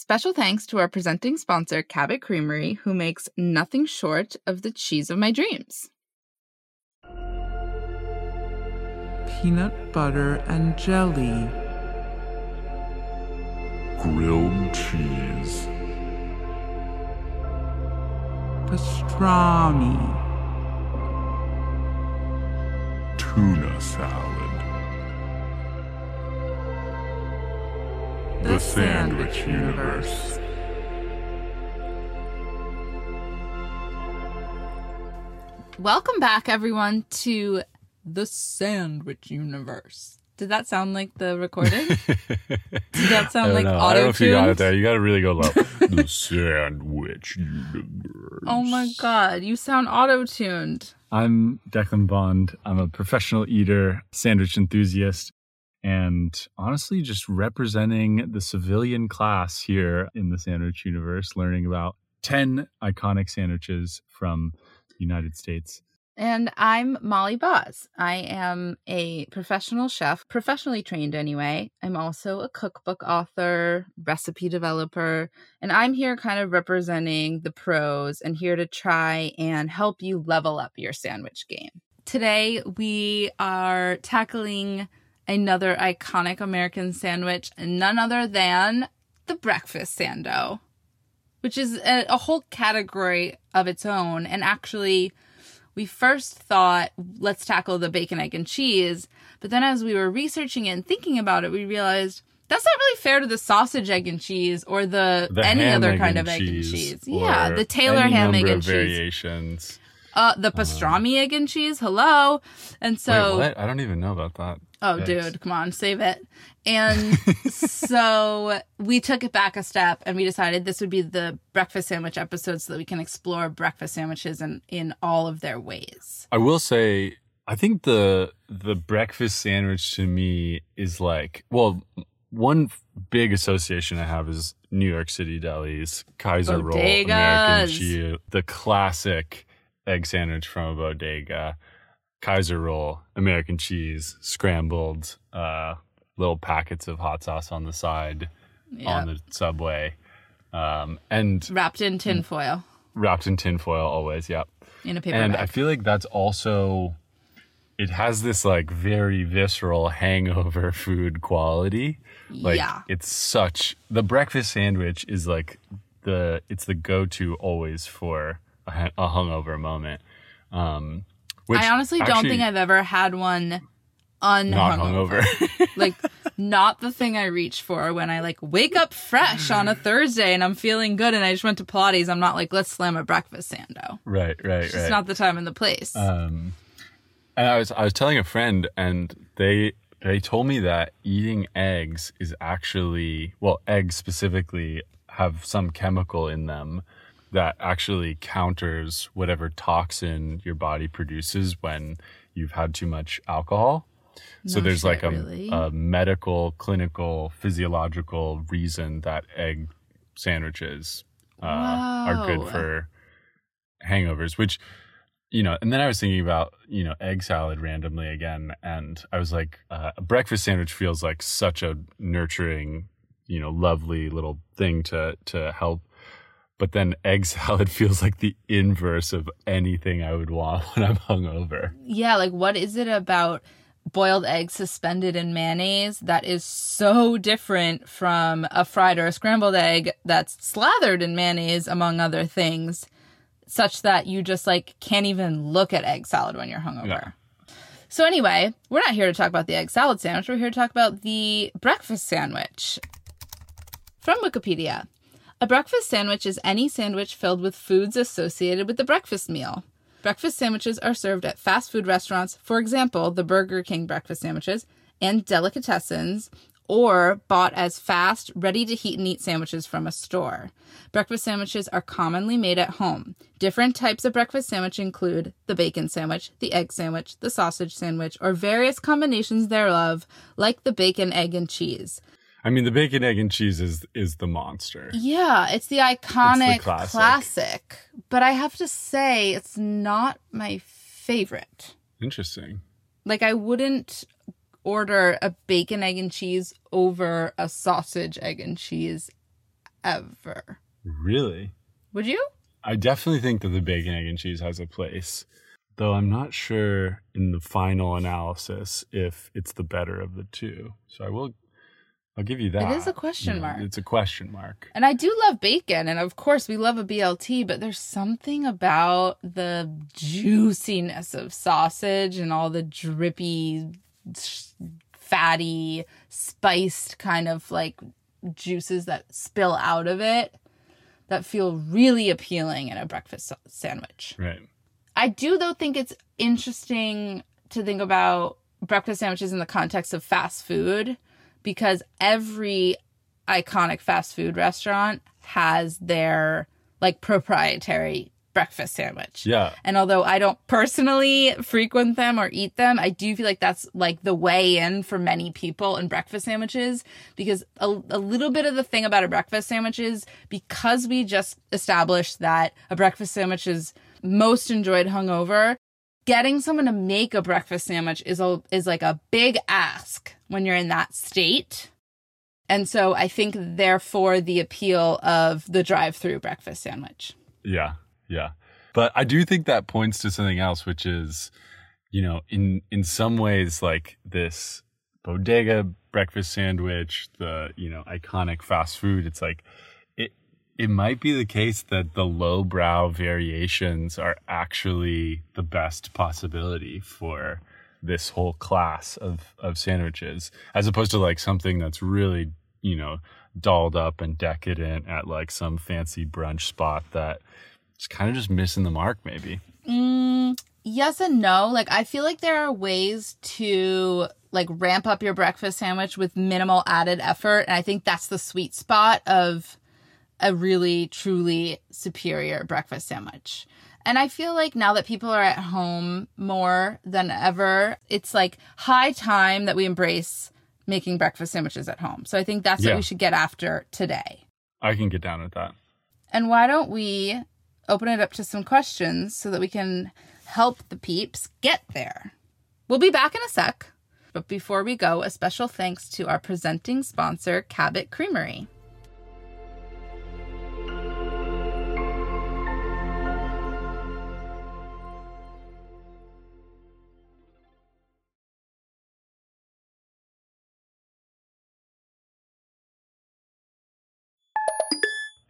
Special thanks to our presenting sponsor, Cabot Creamery, who makes nothing short of the cheese of my dreams. Peanut butter and jelly. grilled cheese, Pastrami. tuna salad. The, Sandwich Universe. Welcome back, everyone, to the Sandwich Universe. Did that sound like the recording? Did that sound like I don't know if you got auto it there. You got to really go low. the Sandwich Universe. Oh my god, you sound auto tuned. I'm Declan Bond. I'm a professional eater, sandwich enthusiast, and honestly, just representing the civilian class here in the sandwich universe, learning about 10 iconic sandwiches from the United States. And I'm Molly Baz. I am a professional chef, professionally trained anyway. I'm also a cookbook author, recipe developer, and I'm here kind of representing the pros and here to try and help you level up your sandwich game. Today, we are tackling another iconic American sandwich, none other than the breakfast sando, which is a, a whole category of its own. And actually, we first thought, let's tackle the bacon, egg, and cheese. But then as we were researching it and thinking about it, we realized that's not really fair to the sausage, egg, and cheese or the, The any ham, other kind of egg and cheese. Yeah, the Taylor ham, egg, and of cheese. variations. Uh, the pastrami, egg, and cheese. Hello. And so, Wait, what? I don't even know about that. Oh, Yikes. dude, come on, save it. And so we took it back a step and we decided this would be the breakfast sandwich episode so that we can explore breakfast sandwiches in, in all of their ways. I will say, I think the the breakfast sandwich to me is like, well, one big association I have is New York City delis, Kaiser roll, American Bodegas. the classic egg sandwich from a bodega, Kaiser roll, American cheese, scrambled, uh, little packets of hot sauce on the side Yeah. on the subway, um, and Wrapped in tinfoil wrapped in tinfoil always. Yep. in a paper And bag. I feel like that's also it has this like very visceral hangover food quality. Like yeah. it's such the breakfast sandwich is like the it's the go-to always for a hungover moment. Um which I honestly don't think I've ever had one unhungover. not hungover. like not the thing I reach for when I like wake up fresh on a Thursday and I'm feeling good and I just went to Pilates. I'm not like let's slam a breakfast sando. right, right, It's right. just not the time and the place. Um, and I was I was telling a friend, and they they told me that eating eggs is actually well, eggs specifically have some chemical in them that actually counters whatever toxin your body produces when you've had too much alcohol. so there's like a, really? a medical, clinical, physiological reason that egg sandwiches uh, are good for hangovers, which you know, and then I was thinking about, you know, egg salad randomly again. And I was like, uh, a breakfast sandwich feels like such a nurturing, you know, lovely little thing to, to help. But then egg salad feels like the inverse of anything I would want when I'm hungover. yeah, like what is it about boiled eggs suspended in mayonnaise that is so different from a fried or a scrambled egg that's slathered in mayonnaise, among other things, such that you just like can't even look at egg salad when you're hungover. Yeah. So anyway, we're not here to talk about the egg salad sandwich. We're here to talk about the breakfast sandwich. From Wikipedia, a breakfast sandwich is any sandwich filled with foods associated with the breakfast meal. Breakfast sandwiches are served at fast food restaurants, for example, the Burger King breakfast sandwiches, and delicatessens, or bought as fast, ready to heat and eat sandwiches from a store. Breakfast sandwiches are commonly made at home. Different types of breakfast sandwich include the bacon sandwich, the egg sandwich, the sausage sandwich, or various combinations thereof, like the bacon, egg, and cheese. I mean, the bacon, egg, and cheese is, is the monster. Yeah, it's the iconic classic. classic. But I have to say, it's not my favorite. Interesting. Like, I wouldn't order a bacon, egg, and cheese over a sausage, egg, and cheese ever. Really? Would you? I definitely think that the bacon, egg, and cheese has a place, though I'm not sure in the final analysis if it's the better of the two. So I will, I'll give you that. is a question You know, mark. It's a question mark. And I do love bacon, and of course we love a BLT, but there's something about the juiciness of sausage and all the drippy, fatty, spiced kind of like juices that spill out of it that feel really appealing in a breakfast sandwich. Right. I do though think it's interesting to think about breakfast sandwiches in the context of fast food because every iconic fast food restaurant has their like proprietary breakfast sandwich. Yeah. And although I don't personally frequent them or eat them, I do feel like that's like the way in for many people in breakfast sandwiches because a, a little bit of the thing about a breakfast sandwich is because we just established that a breakfast sandwich is most enjoyed hungover, getting someone to make a breakfast sandwich is a, is like a big ask when you're in that state. And so I think therefore the appeal of the drive-through breakfast sandwich. Yeah, yeah. But I do think that points to something else, which is, you know, in in some ways, like this bodega breakfast sandwich, the you know iconic fast food. It's like it might be the case that the lowbrow variations are actually the best possibility for this whole class of of sandwiches, as opposed to like something that's really you know dolled up and decadent at like some fancy brunch spot that is kind of just missing the mark maybe Mm, yes and no. Like I feel like there are ways to like ramp up your breakfast sandwich with minimal added effort, and I think that's the sweet spot of a really truly superior breakfast sandwich. And I feel like now that people are at home more than ever, it's like high time that we embrace making breakfast sandwiches at home. So I think that's Yeah. what we should get after today. i can get down with that And why don't we open it up to some questions so that we can help the peeps get there? We'll be back in a sec. But before we go, a special thanks to our presenting sponsor, Cabot Creamery.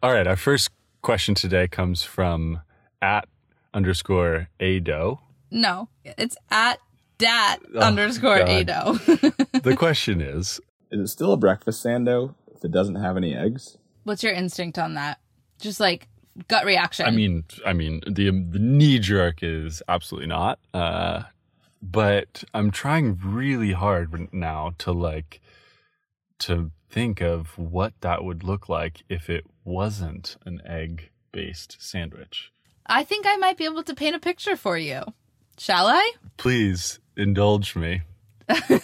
All right our first question today comes from at underscore ado No, it's at dat Oh, underscore God. ado. the question is Is it still a breakfast sando if it doesn't have any eggs? What's your instinct on that? Just like gut reaction. i mean i mean the, the knee jerk is absolutely not uh but i'm trying really hard now to like to think of what that would look like if it wasn't an egg based sandwich I think I might be able to paint a picture for you. Shall I? please indulge me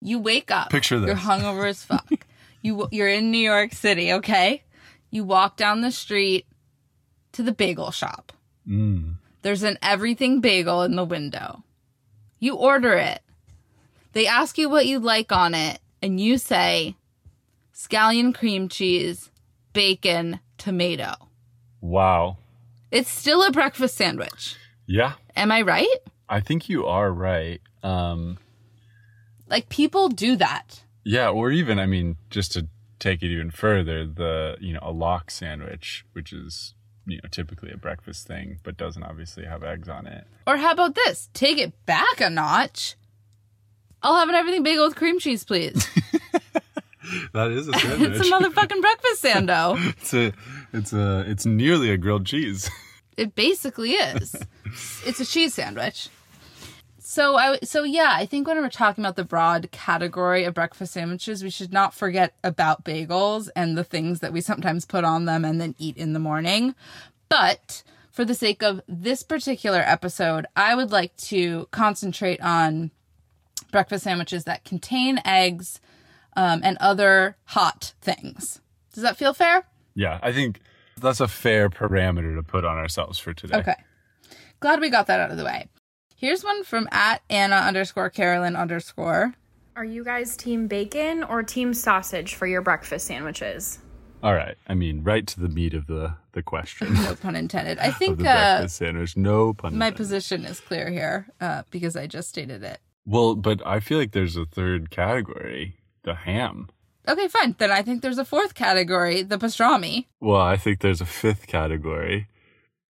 You wake up. Picture this. You're hungover as fuck. you you're in New York City, okay? You walk down the street to the bagel shop. mm. There's an everything bagel in the window. You order it. They ask you what you'd like on it, and you say scallion cream cheese, bacon, tomato. wow It's still a breakfast sandwich. yeah Am I right? I think you are right. Um, Like people do that. yeah, or even I mean, just to take it even further, the you know a lox sandwich, which is you know typically a breakfast thing, but doesn't obviously have eggs on it. Or how about this? Take it back a notch. I'll have an everything bagel with cream cheese, please. That is a sandwich. it's a motherfucking breakfast sando. it's a it's a it's nearly a grilled cheese. It basically is. It's a cheese sandwich. So I so yeah, I think when we're talking about the broad category of breakfast sandwiches, we should not forget about bagels and the things that we sometimes put on them and then eat in the morning. But for the sake of this particular episode, I would like to concentrate on breakfast sandwiches that contain eggs um, and other hot things. Does that feel fair? yeah, I think that's a fair parameter to put on ourselves for today. Okay. Glad we got that out of the way. Here's one from at Anna underscore Carolyn underscore. Are you guys team bacon or team sausage for your breakfast sandwiches? All right. I mean, right to the meat of the the question No pun intended. I of think the uh, breakfast sandwich. No pun. my intended. position is clear here uh, because I just stated it. Well, but I feel like there's a third category, the ham. Okay, fine. Then I think there's a fourth category, the pastrami. Well, I think there's a fifth category.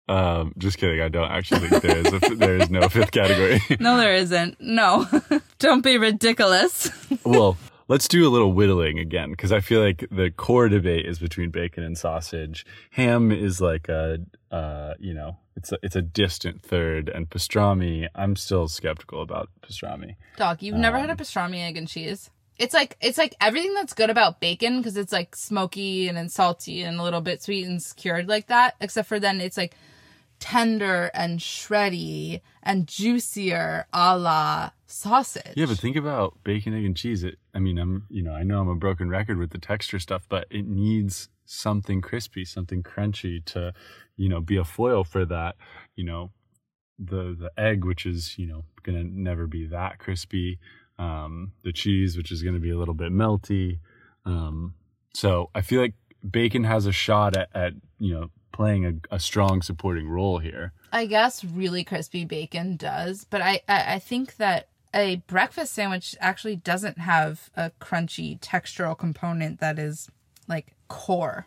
Um, just kidding. I don't actually think there is. A, there is no fifth category. No, there isn't. No, don't be ridiculous. well, let's do a little whittling again because I feel like the core debate is between bacon and sausage. Ham is like a, uh, you know, it's a, it's a distant third, and pastrami. I'm still skeptical about pastrami. Doc, you've never Um, had a pastrami egg and cheese? It's like it's like everything that's good about bacon because it's like smoky and then salty and a little bit sweet and cured like that. Except for then it's like tender and shreddy and juicier, a la sausage. Yeah, but think about bacon, egg, and cheese. It. I mean, I'm you know I know I'm a broken record with the texture stuff, but it needs something crispy, something crunchy to, you know, be a foil for that. You know, the the egg, which is you know gonna never be that crispy. Um, the cheese, which is gonna be a little bit melty. Um, so I feel like bacon has a shot at, at you know playing a, a strong supporting role here. I guess really crispy bacon does, but I, I I think that a breakfast sandwich actually doesn't have a crunchy textural component that is like core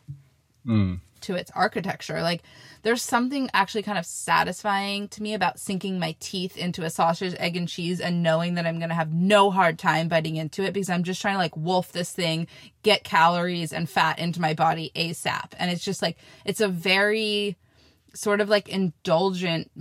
Mm. to its architecture. Like there's something actually kind of satisfying to me about sinking my teeth into a sausage, egg, and cheese and knowing that I'm gonna have no hard time biting into it because I'm just trying to like wolf this thing, get calories and fat into my body ASAP. And it's just like it's a very sort of like indulgent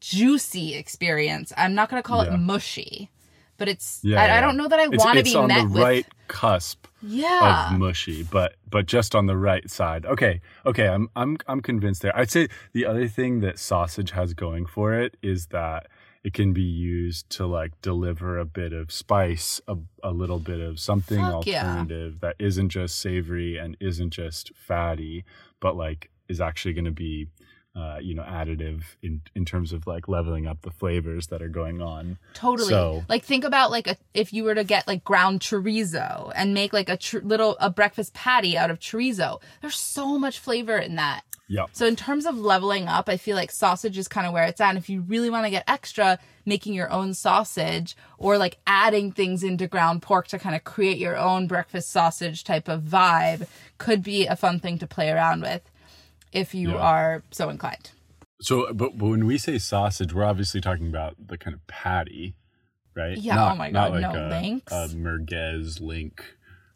juicy experience. I'm not gonna call Yeah. it mushy. But it's Yeah, I, yeah. I don't know that I want to be on met the with right cusp. Yeah. of mushy, but but just on the right side. Okay, okay, I'm I'm I'm convinced there. I'd say the other thing that sausage has going for it is that it can be used to like deliver a bit of spice, a, a little bit of something Fuck yeah. alternative that isn't just savory and isn't just fatty, but like is actually going to be uh, you know additive in in terms of like leveling up the flavors that are going on. Totally. So- like think about like a, if you were to get like ground chorizo and make like a tr- little a breakfast patty out of chorizo. There's so much flavor in that. Yeah. So in terms of leveling up, I feel like sausage is kind of where it's at. And if you really want to get extra, making your own sausage or like adding things into ground pork to kind of create your own breakfast sausage type of vibe could be a fun thing to play around with if you Yeah. are so inclined. So, but, but when we say sausage, we're obviously talking about the kind of patty, right? Yeah, oh my God, no, a, links. a merguez link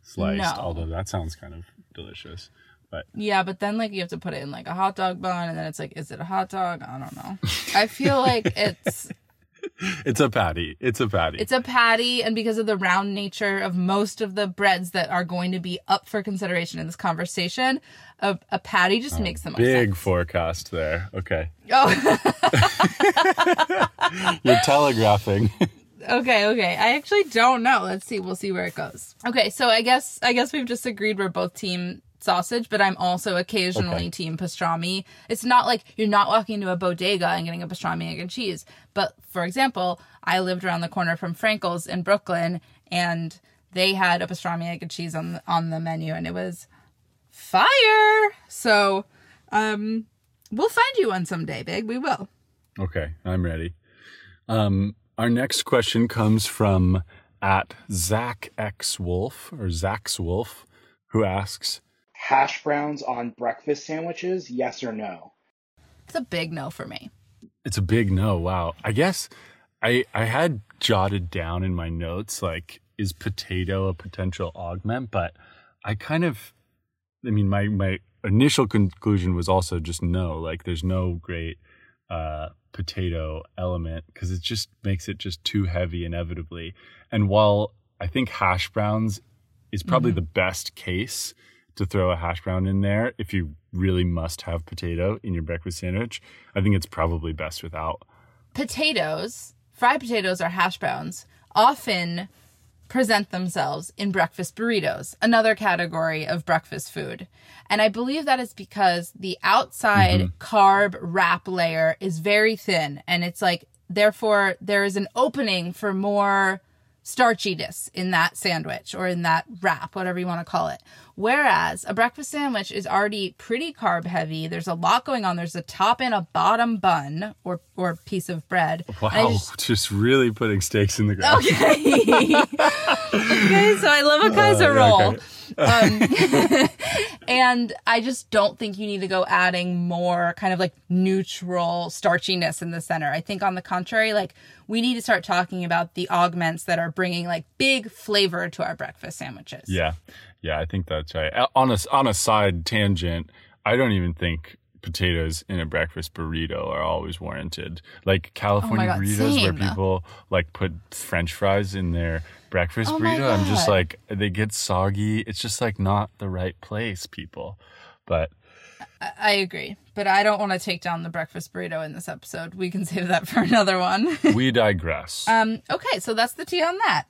sliced. No. Although that sounds kind of delicious. But Yeah, but then like you have to put it in like a hot dog bun, and then it's like, is it a hot dog? I don't know. I feel like it's it's a patty. It's a patty. it's a patty, and because of the round nature of most of the breads that are going to be up for consideration in this conversation, a, a patty just makes the most big sense. forecast there. Okay, Oh, you're telegraphing. okay, okay. I actually don't know. Let's see. We'll see where it goes. Okay, so I guess I guess we've just agreed we're both team sausage, but I'm also occasionally Okay. team pastrami. It's not like you're not walking into a bodega and getting a pastrami egg and cheese. But for example, I lived around the corner from Frankel's in Brooklyn, and they had a pastrami egg and cheese on the, on the menu, and it was fire. So, um, we'll find you one someday, Big. We will. okay, I'm ready. Um, our next question comes from at Zach X Wolf or Zach's Wolf, who asks, Hash browns on breakfast sandwiches, yes or no? It's a big no for me. It's a big no. Wow. I guess I I had jotted down in my notes like is potato a potential augment, but I kind of I mean my my initial conclusion was also just no. Like there's no great uh potato element because it just makes it just too heavy inevitably. And while I think hash browns is probably the best case to throw a hash brown in there if you really must have potato in your breakfast sandwich. I think it's probably best without. potatoes, fried potatoes or hash browns, often present themselves in breakfast burritos, another category of breakfast food. And I believe that is because the outside mm-hmm. carb wrap layer is very thin and it's like therefore there is an opening for more starchiness in that sandwich or in that wrap, whatever you want to call it. Whereas a breakfast sandwich is already pretty carb heavy. There's a lot going on. There's a top and a bottom bun or or pice of bread. Wow, just- just, really putting stakes in the ground. Okay. okay, so I love a Kaiser Uh, yeah, roll. okay. Um, and I just don't think you need to go adding more kind of like neutral starchiness in the center. I think on the contrary, like we need to start talking about the augments that are bringing like big flavor to our breakfast sandwiches. Yeah, yeah, I think that's right. On a on a side tangent, I don't even think potatoes in a breakfast burrito are always warranted. Like California God, burritos, where people like put French fries in their breakfast Oh burrito, I'm just like they get soggy. It's just like not the right place, people. But I, I agree. But I don't want to take down the breakfast burrito in this episode. We can save that for another one. we digress. Um, okay, so that's the tea on that.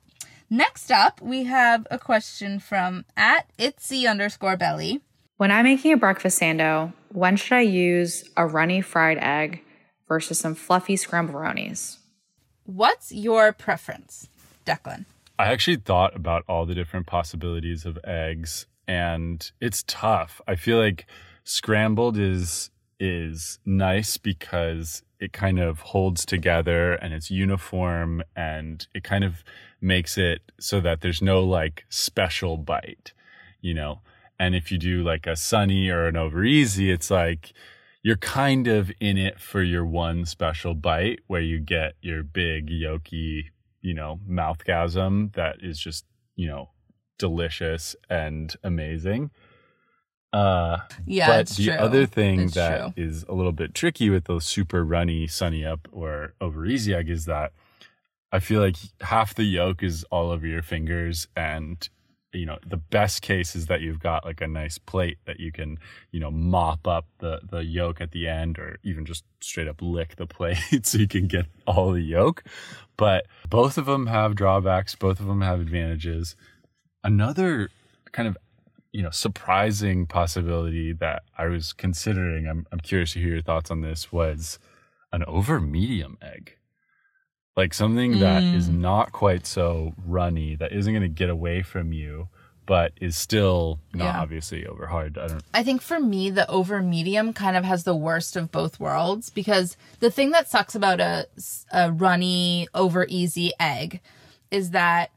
Next up, we have a question from at itsy underscore belly. When I'm making a breakfast sando, when should I use a runny fried egg versus some fluffy scramble brownies? What's your preference, Declan? I actually thought about all the different possibilities of eggs and it's tough. I feel like scrambled is is nice because it kind of holds together and it's uniform and it kind of makes it so that there's no like special bite, you know. And if you do like a sunny or an over easy, it's like you're kind of in it for your one special bite where you get your big yolky you know, mouthgasm that is just, you know, delicious and amazing. Uh, Yeah, but the true. other thing It's that true. is a little bit tricky with those super runny sunny up or over easy egg is that I feel like half the yolk is all over your fingers and you know the best case is that you've got like a nice plate that you can you know mop up the the yolk at the end or even just straight up lick the plate so you can get all the yolk. But both of them have drawbacks. Both of them have advantages. Another kind of you know surprising possibility that i was considering i'm, I'm curious to hear your thoughts on this was an over medium egg like something that is Mm. not quite so runny that isn't going to get away from you but is still not Yeah. obviously over hard i don't I think for me, the over medium kind of has the worst of both worlds because the thing that sucks about a, a runny, over easy egg is that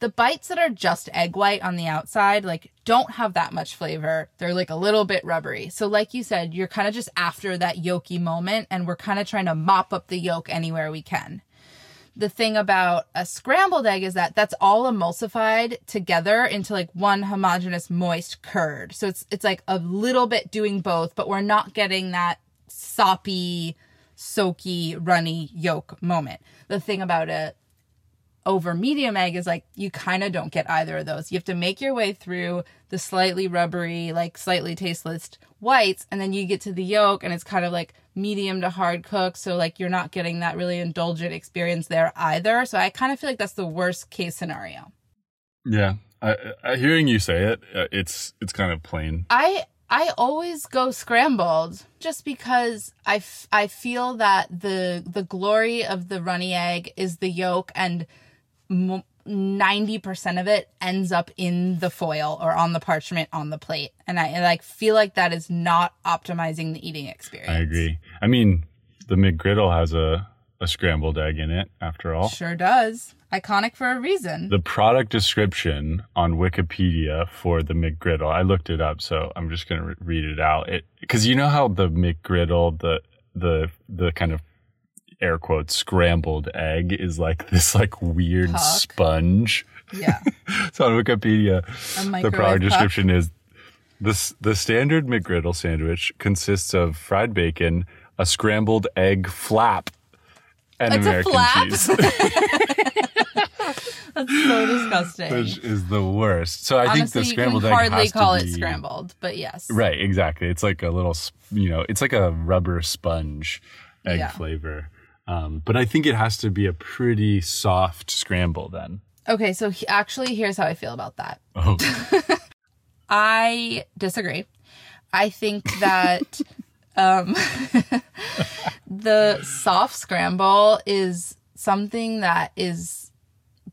the bites that are just egg white on the outside, like, don't have that much flavor. They're like a little bit rubbery. So, like you said, you're kind of just after that yolky moment, and we're kind of trying to mop up the yolk anywhere we can the thing about a scrambled egg is that that's all emulsified together into like one homogeneous moist curd. So it's it's like a little bit doing both, but we're not getting that soppy, soaky, runny yolk moment. The thing about a over medium egg is like you kind of don't get either of those. You have to make your way through the slightly rubbery, like slightly tasteless whites, and then you get to the yolk and it's kind of like medium to hard cook. So like you're not getting that really indulgent experience there either. So I kind of feel like that's the worst case scenario. yeah I, I hearing you say it uh, it's it's kind of plain I I always go scrambled just because I, f- I feel that the the glory of the runny egg is the yolk and mo- 90% of it ends up in the foil or on the parchment on the plate and I, I feel like that is not optimizing the eating experience. i agree i mean the mcgriddle has a a scrambled egg in it after all Sure does. Iconic for a reason. the product description on Wikipedia for the McGriddle. I looked it up, so I'm just gonna re- read it out. It because you know how the McGriddle, the the the kind of air quotes scrambled egg is like this like weird Puck. sponge. yeah. So on Wikipedia, the product puck. description is this the standard McGriddle sandwich consists of fried bacon, a scrambled egg flap, and a American flap? cheese. That's so disgusting. which is the worst. So I Honestly, think the you scrambled can egg hardly has call it be, scrambled, but yes. Right, exactly. It's like a little, you know, it's like a rubber sponge egg Yeah. flavor. Um, but I think it has to be a pretty soft scramble then. Okay, so he, actually, here's how I feel about that. Oh, I disagree. I think that um, the soft scramble is something that is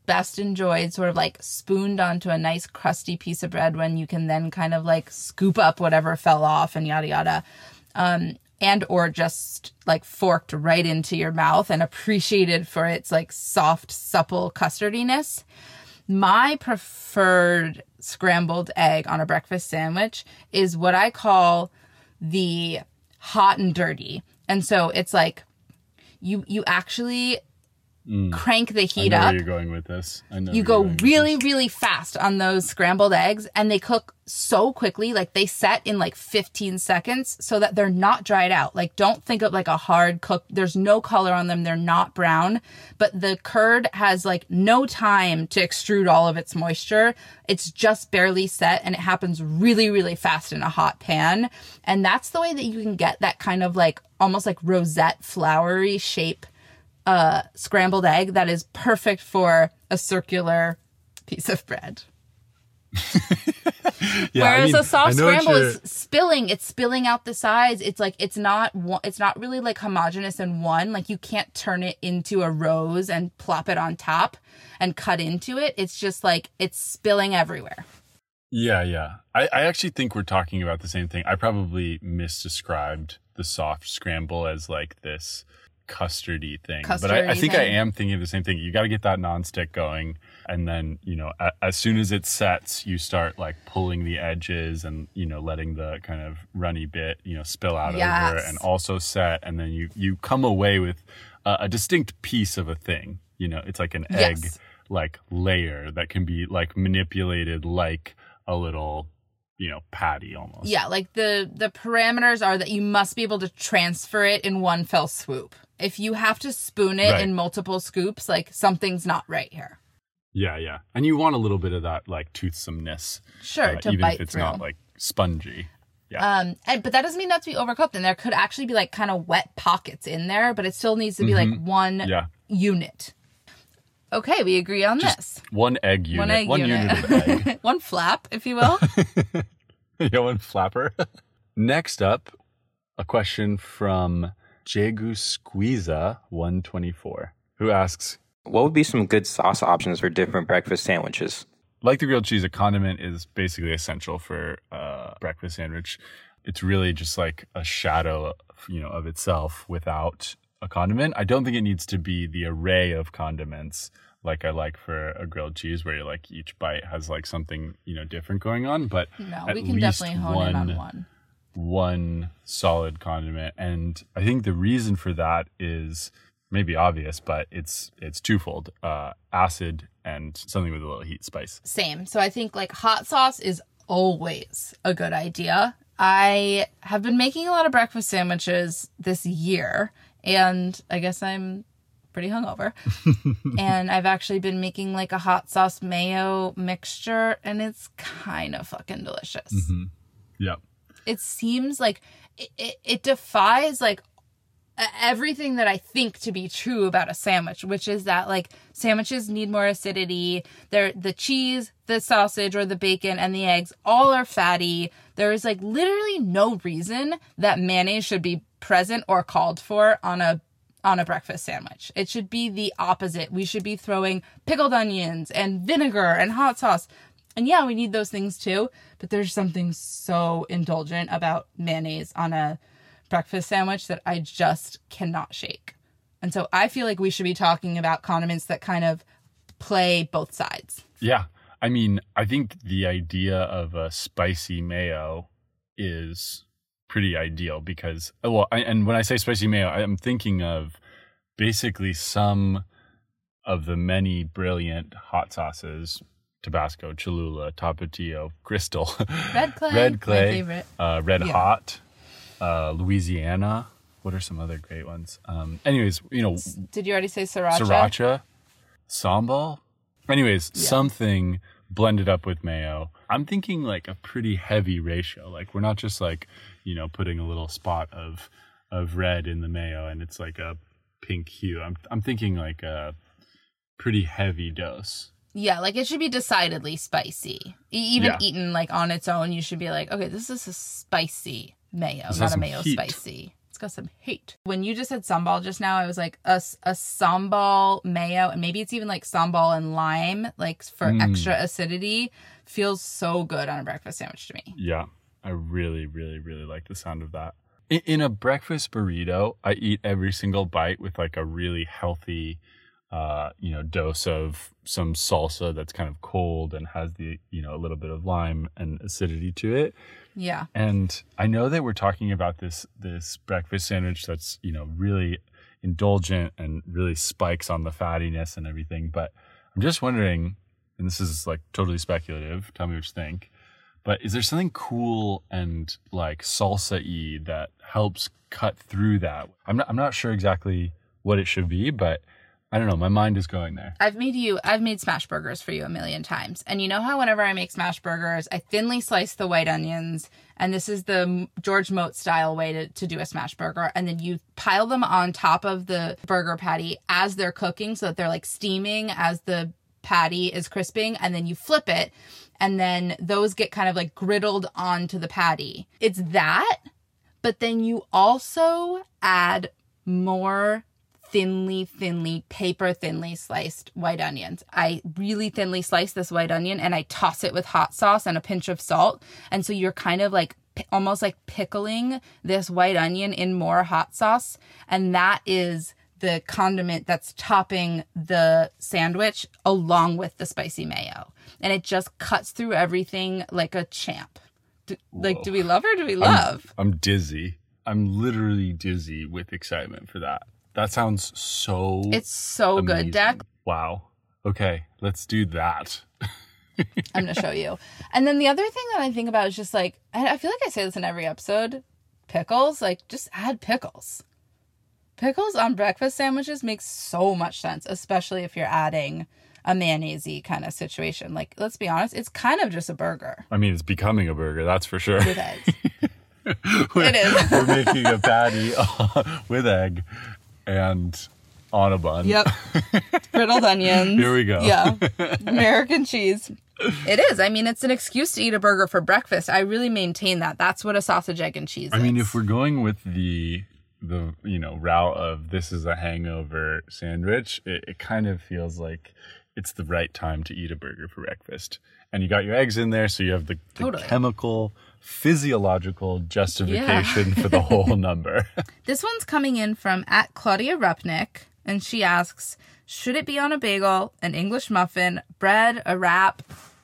best enjoyed sort of like spooned onto a nice crusty piece of bread when you can then kind of like scoop up whatever fell off and yada yada. Um, and or just like forked right into your mouth and appreciated for its like soft, supple custardiness. My preferred scrambled egg on a breakfast sandwich is what I call the hot and dirty. And so it's like you you actually Mm. crank the I heat know up. where you're going with this. I know you go you're going with really really fast on those scrambled eggs and they cook so quickly like they set in like 15 seconds so that they're not dried out. Like don't think of like a hard cook. There's no color on them. They're not brown. But the curd has like no time to extrude all of its moisture. It's just barely set and it happens really really fast in a hot pan. And that's the way that you can get that kind of like almost like rosette flowery shape uh, scrambled egg that is perfect for a circular piece of bread. Yeah, I Whereas mean, a soft I scramble is spilling. It's spilling out the sides. It's like it's not it's not really like homogeneous in one. Like you can't turn it into a rose and plop it on top and cut into it. It's just like it's spilling everywhere. Yeah, yeah. I, I actually think we're talking about the same thing. I probably misdescribed the soft scramble as like this custardy thing. but I, I think I am thinking of the same thing. You got to get that nonstick going. And then, you know, a, as soon as it sets, you start like pulling the edges and, you know, letting the kind of runny bit, you know, spill out over Yes. and also set. And then you, you come away with a, a distinct piece of a thing. You know, it's like an egg like layer that can be like manipulated like a little you know patty almost Yeah, like the the parameters are that you must be able to transfer it in one fell swoop. If you have to spoon it Right. in multiple scoops, like something's not right here. yeah yeah and you want a little bit of that like toothsomeness Sure, uh, to even bite if it's through. not like spongy yeah Um, and, but that doesn't mean not to be overcooked. And there could actually be like kind of wet pockets in there, but it still needs to be like one Mm-hmm. yeah unit. Okay, we agree on this. one egg unit One egg one unit, unit of egg one flap, if you will. yeah one flapper next up a question from jagu squeeza 124 who asks What would be some good sauce options for different breakfast sandwiches? like the grilled cheese, a condiment is basically essential for a breakfast sandwich. It's really just like a shadow, you know, of itself without a condiment. I don't think it needs to be the array of condiments like I like for a grilled cheese, where you're like each bite has like something you know different going on. But No, we can definitely hone in on one. One solid condiment and i think the reason for that is maybe obvious but it's it's twofold uh acid and something with a little heat spice Same. So I think like hot sauce is always a good idea. I have been making a lot of breakfast sandwiches this year, and I guess I'm pretty hungover. and I've actually been making like a hot sauce mayo mixture, and it's kind of fucking delicious. yeah It seems like it, it, it defies like everything that I think to be true about a sandwich, which is that like sandwiches need more acidity. They're the cheese, the sausage, or the bacon and the eggs all are fatty. There is like literally no reason that mayonnaise should be present or called for on a on a breakfast sandwich. It should be the opposite. We should be throwing pickled onions and vinegar and hot sauce. And yeah, we need those things too, but there's something so indulgent about mayonnaise on a breakfast sandwich that I just cannot shake. And so I feel like we should be talking about condiments that kind of play both sides. yeah i mean i think the idea of a spicy mayo is pretty ideal because well I, and when i say spicy mayo i'm thinking of basically some of the many brilliant hot sauces tabasco cholula tapatio crystal Red clay, red my clay favorite. uh, red Yeah. hot uh, louisiana what are some other great ones um anyways you know Did you already say sriracha? sriracha, sambal. Anyways, Yeah. something blended up with mayo. I'm thinking like a pretty heavy ratio. Like we're not just like, you know, putting a little spot of of red in the mayo and it's like a pink hue. I'm I'm thinking like a pretty heavy dose. Yeah, like it should be decidedly spicy. Even Yeah. eaten like on its own, you should be like, okay, this is a spicy mayo, This not a mayo heat. spicy. It's got some hate. When you just said sambal just now, I was like a, a sambal mayo, and maybe it's even like sambal and lime, like for Mm. extra acidity, feels so good on a breakfast sandwich to me. Yeah, I really, really, really like the sound of that. In, in a breakfast burrito, I eat every single bite with like a really healthy, uh, you know, dose of some salsa that's kind of cold and has the, you know, a little bit of lime and acidity to it. Yeah. And I know that we're talking about this this breakfast sandwich that's you know really indulgent and really spikes on the fattiness and everything. But I'm just wondering, and this is like totally speculative. Tell me what you think. But is there something cool and like salsa y that helps cut through that? I'm not I'm not sure exactly what it should be, but I don't know. My mind is going there. I've made you I've made smash burgers for you a million times. And you know how whenever I make smash burgers, I thinly slice the white onions and this is the George Motz style way to, to do a smash burger and then you pile them on top of the burger patty as they're cooking so that they're like steaming as the patty is crisping and then you flip it and then those get kind of like griddled onto the patty. It's that, but then you also add more thinly, thinly, paper thinly sliced white onions. I really thinly slice this white onion and I toss it with hot sauce and a pinch of salt. And so you're kind of like almost like pickling this white onion in more hot sauce. And that is the condiment that's topping the sandwich along with the spicy mayo. And it just cuts through everything like a champ. Do, like, do we love or do we love? I'm dizzy. I'm literally dizzy with excitement for that. That sounds so it's so amazing. good, Deck. Wow. Okay, let's do that. I'm gonna show you. And then the other thing that I think about is just like I I feel like I say this in every episode. Pickles, like just add pickles. Pickles on breakfast sandwiches makes so much sense, especially if you're adding a mayonnaise kind of situation. Like, let's be honest, it's kind of just a burger I mean, it's becoming a burger, that's for sure. with eggs. It is. We're making a patty uh, with egg and on a bun. yep. Griddled onions. Here we go. Yeah. American cheese. It is. I mean, it's an excuse to eat a burger for breakfast. I really maintain that. That's what a sausage, egg, and cheese I mean, if we're going with the the you know route of this is a hangover sandwich, it, it kind of feels like it's the right time to eat a burger for breakfast. And you got your eggs in there, so you have the, the Totally. chemical, physiological justification for the whole number. This one's coming in from at Claudia Rupnick, and she asks, should it be on a bagel, an English muffin, bread, a wrap?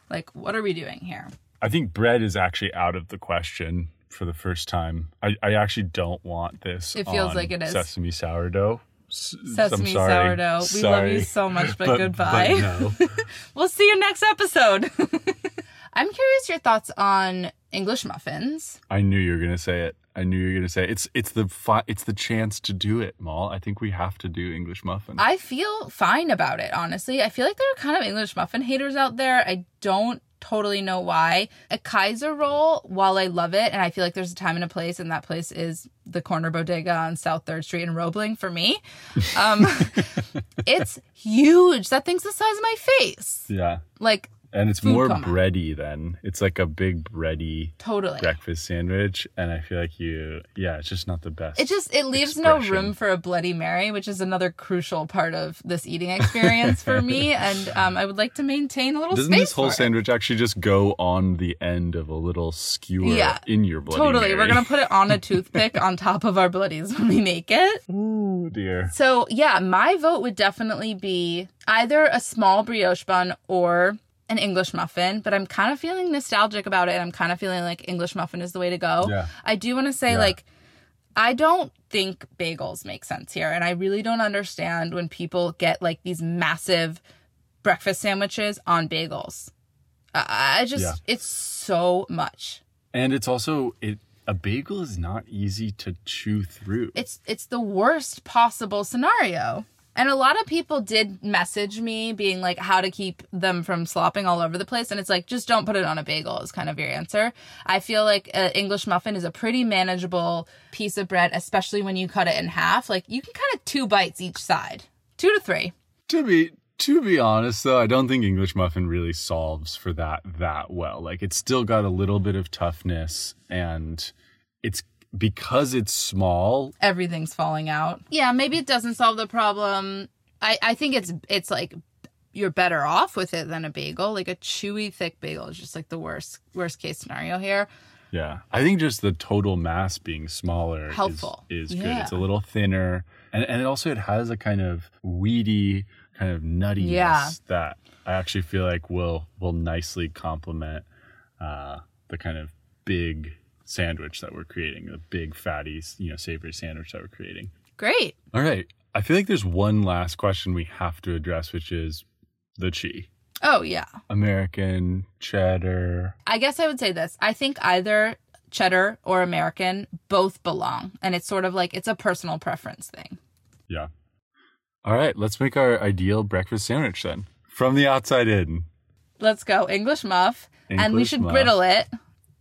Like, what are we doing here? I think bread is actually out of the question for the first time. I, I actually don't want this. It feels like it is. sesame sourdough. Sesame sorry. sourdough. We love you so much, but, But- goodbye. but no. we'll see you next episode. I'm curious your thoughts on English muffins. I knew you were gonna say it. I knew you were gonna say it. it's it's the fi- it's the chance to do it, Maul. I think we have to do English muffin. I feel fine about it, honestly. I feel like there are kind of English muffin haters out there. I don't totally know why. A Kaiser roll, while I love it, and I feel like there's a time and a place, and that place is the corner bodega on South 3rd Street in Roebling for me. Um, it's huge. That thing's the size of my face. yeah, Like, and it's Food more coma. bready then. It's like a big bready totally. breakfast sandwich, and I feel like you, yeah, it's just not the best. It just it leaves no room for a Bloody Mary, which is another crucial part of this eating experience for me. And um, I would like to maintain a little Doesn't space this whole for it. sandwich actually just go on the end of a little skewer Yeah, in your bloody Totally. We're going to put it on a toothpick on top of our bloodies when we make it. Ooh dear. So, yeah, my vote would definitely be either a small brioche bun or an English muffin, but I'm kind of feeling nostalgic about it. And I'm kind of feeling like English muffin is the way to go. Yeah. I do want to say, Yeah. like, I don't think bagels make sense here. And I really don't understand when people get like these massive breakfast sandwiches on bagels. I, I just, Yeah. it's so much. And it's also it. A bagel is not easy to chew through. it's it's the worst possible scenario. And a lot of people did message me being like how to keep them from slopping all over the place and it's like just don't put it on a bagel is kind of your answer. I feel like an English muffin is a pretty manageable piece of bread especially when you cut it in half. Like you can kind of two bites each side. 2 to 3. To be to be honest though, I don't think English muffin really solves for that that well. Like it's still got a little bit of toughness and it's because it's small. everything's falling out. Yeah, maybe it doesn't solve the problem. I, I think it's it's like you're better off with it than a bagel. Like a chewy, thick bagel is just like the worst worst case scenario here. Yeah, I think just the total mass being smaller is- Helpful. is, good. Yeah. It's a little thinner, and and also it has a kind of weedy, kind of nuttiness Yeah. that I actually feel like will will nicely complement uh, the kind of big sandwich that we're creating, the big fatty, you know, savory sandwich that we're creating. Great. All right, I feel like there's one last question we have to address, which is the chi. Oh yeah. American cheddar. I guess I would say this. I think either cheddar or American both belong. And it's sort of like it's a personal preference thing. Yeah. All right, let's make our ideal breakfast sandwich then. From the outside in. Let's go. English muff. and we should muff. griddle it.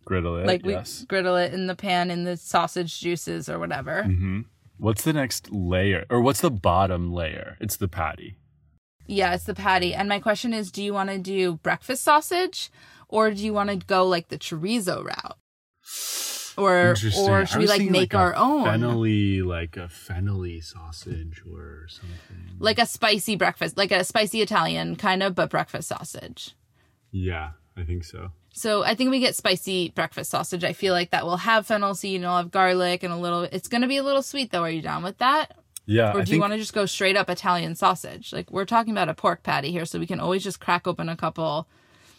Griddle it. like we yes. griddle it in the pan in the sausage juices or whatever. hmm What's the next layer? Or what's the bottom layer? It's the patty. Yeah, it's the patty. And my question is do you want to do breakfast sausage or do you want to go like the chorizo route? Or or should we like make a our own? Fennelly, like a fennelly sausage or something. Like a spicy breakfast, like a spicy Italian kind of, but breakfast sausage. Yeah, I think so. So I think we get spicy breakfast sausage. I feel like that will have fennel seed and it'll have garlic and a little. It's going to be a little sweet though. Are you down with that? Yeah, Or do you want to just go straight up Italian sausage? Like we're talking about a pork patty here, so we can always just crack open a couple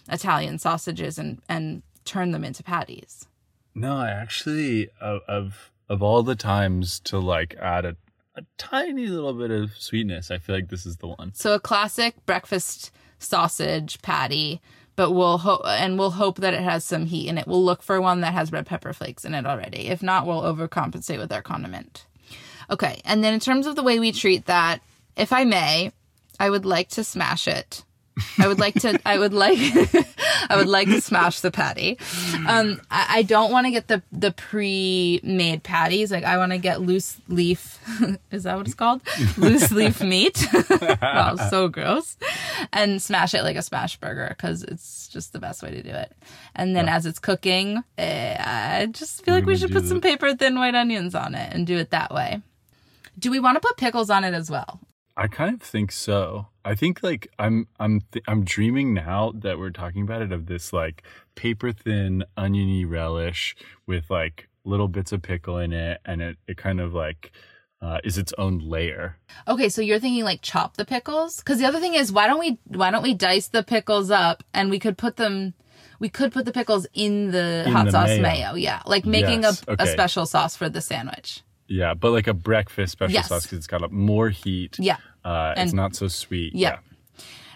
Italian sausages and and turn them into patties. No, I actually of of of all the times to like add a a tiny little bit of sweetness, I feel like this is the one. So a classic breakfast sausage patty, but we'll hope and we'll hope that it has some heat in it. We'll look for one that has red pepper flakes in it already. If not, we'll overcompensate with our condiment. Okay, and then in terms of the way we treat that, if I may, I would like to smash it. I would like to. I would like. I would like to smash the patty. Um, I, I don't want to get the the pre-made patties. Like I want to get loose leaf. Is that what it's called? loose leaf meat. wow, so gross. And smash it like a smash burger because it's just the best way to do it. And then as it's cooking, eh, I just feel like we should put some paper thin white onions on it and do it that way. Do we want to put pickles on it as well? I kind of think so. I think like I'm I'm th- I'm dreaming now that we're talking about it of this like paper thin oniony relish with like little bits of pickle in it, and it it kind of like uh, is its own layer. Okay, so you're thinking like chop the pickles? Because the other thing is, why don't we why don't we dice the pickles up and we could put them, we could put the pickles in the In hot the sauce mayo. mayo. Yeah, like making Yes, a, a special sauce for the sandwich. Yeah, but like a breakfast special Yes. sauce because it's got a, more heat. Yeah. Uh, it's not so sweet. Yeah.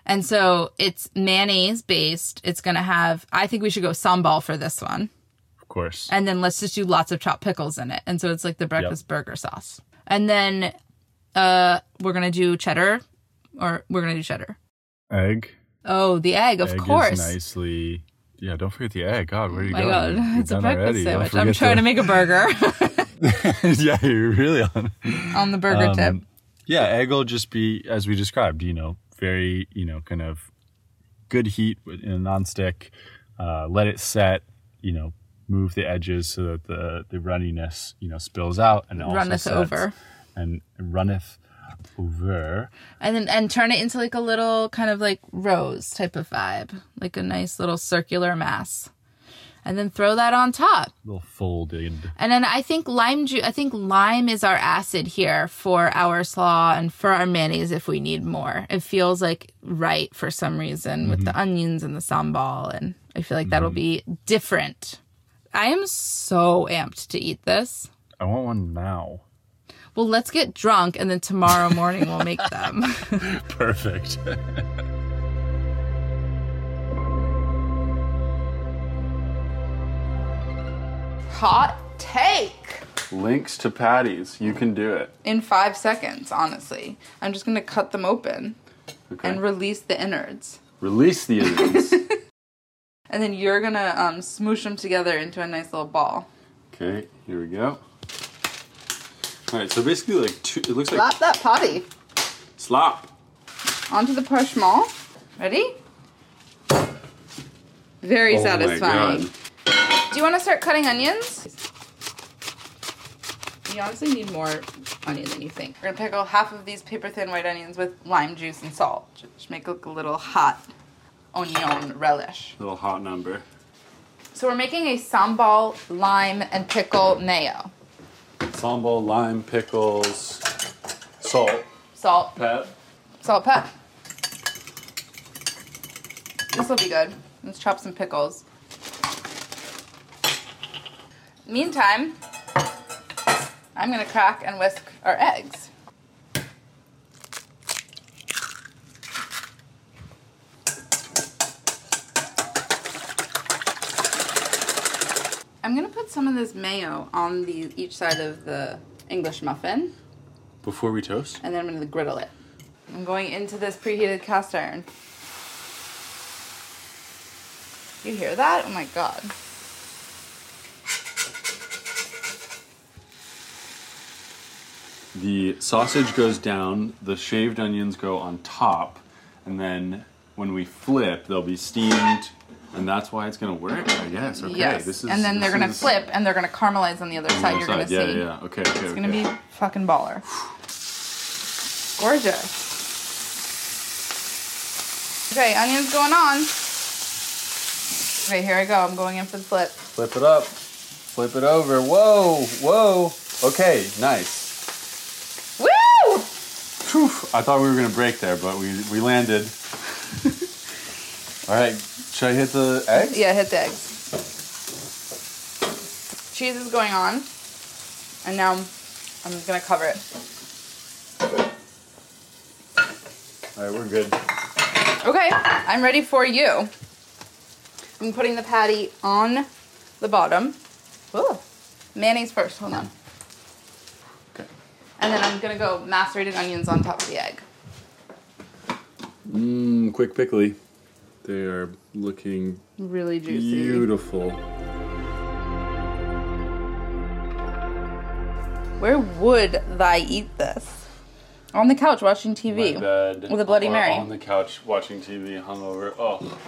And so it's mayonnaise based. It's gonna have. I think we should go sambal for this one, of course. and then let's just do lots of chopped pickles in it. And so it's like the breakfast burger sauce. And then, uh, we're gonna do cheddar, or we're gonna do cheddar. Egg. Oh, the egg, of egg course. Nicely. Yeah, don't forget the egg. God, where are you My going? God, You're it's a breakfast already. Sandwich. I'm trying the- to make a burger yeah, you're really on. on the burger Um, tip. Yeah, egg will just be as we described. You know, very you know kind of good heat in a nonstick. Uh, let it set. You know, move the edges so that the the runniness you know spills out and also Runneth over. and runneth over. And then and turn it into like a little kind of like rose type of vibe, like a nice little circular mass. And then throw that on top. little folded. And then I think lime juice, I think lime is our acid here for our slaw and for our mayonnaise if we need more. It feels like right for some reason with mm-hmm. the onions and the sambal. And I feel like that'll mm-hmm. be different. I am so amped to eat this. I want one now. Well, let's get drunk and then tomorrow morning we'll make them. Perfect. Hot take. Links to patties. You can do it. In five seconds, honestly. I'm just gonna cut them open Okay. and release the innards. Release the innards. And then you're gonna um, smoosh them together into a nice little ball. okay, here we go. All right, so basically, like two. It looks like Slap that potty slop. onto the parchment. Ready? Very Oh satisfying. God. Do you want to start cutting onions? You honestly need more onion than you think. We're gonna pickle half of these paper thin white onions with lime juice and salt. Just make it look a little hot onion relish. Little hot number. So we're making a sambal, lime, and pickle mayo. Sambal, lime, pickles, salt, Salt, pep. salt, pep. This will be good. Let's chop some pickles. Meantime, I'm gonna crack and whisk our eggs. I'm gonna put some of this mayo on the each side of the English muffin, Before we toast? and then I'm gonna griddle it. I'm going into this preheated cast iron. You hear that? Oh my god. The sausage goes down, the shaved onions go on top, and then when we flip, they'll be steamed, and that's why it's gonna work, I guess. Okay. yes. This is, and then they're gonna is flip and they're gonna caramelize on the other on the side. other You're gonna side. see. Yeah, yeah, okay, okay. It's gonna be fucking baller. Gorgeous. Okay, onions going on. Okay, here I go. I'm going in for the flip. Flip it up. Flip it over. Whoa, whoa. Okay, nice. Woo! Phew, I thought we were gonna break there, but we we landed. All right, should I hit the eggs? Yeah, hit the eggs. Cheese is going on. And now I'm just gonna cover it. All right, we're good. Okay, I'm ready for you. I'm putting the patty on the bottom. Ooh. Mayonnaise first, hold on. Okay. And then I'm gonna go macerated onions on top of the egg. Mmm, quick pickly. They are looking Really juicy. beautiful. Where would thy eat this? On the couch watching TV. My bed. With a Bloody or Mary. On the couch watching TV, hungover. Oh.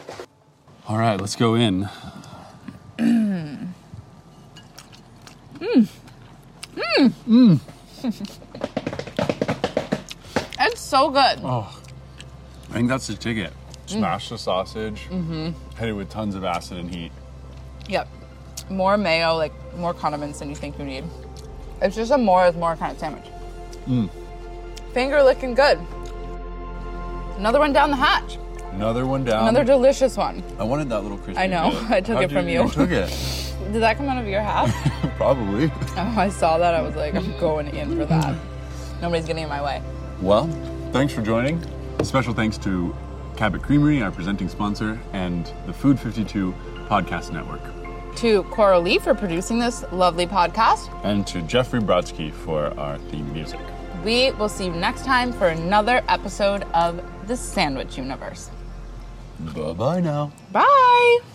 All right, let's go in. It's mm. mm. mm. so good. Oh, I think that's the ticket. Smash the sausage. Mm-hmm. Hit it with tons of acid and heat. Yep. More mayo, like more condiments than you think you need. It's just a more is more kind of sandwich. Mm. Finger licking good. Another one down the hatch. Another one down. Another delicious one. I wanted that little crispy. I know. bit. I took How'd it from you. You took it. Did that come out of your hat? Probably. oh, I saw that. I was like, I'm going in for that. Nobody's getting in my way. Well, thanks for joining. Special thanks to Cabot Creamery, our presenting sponsor, and the Food 52 Podcast Network. To Coral Lee for producing this lovely podcast. And to Jeffrey Brodsky for our theme music. We will see you next time for another episode of The Sandwich Universe. Bye bye now. Bye.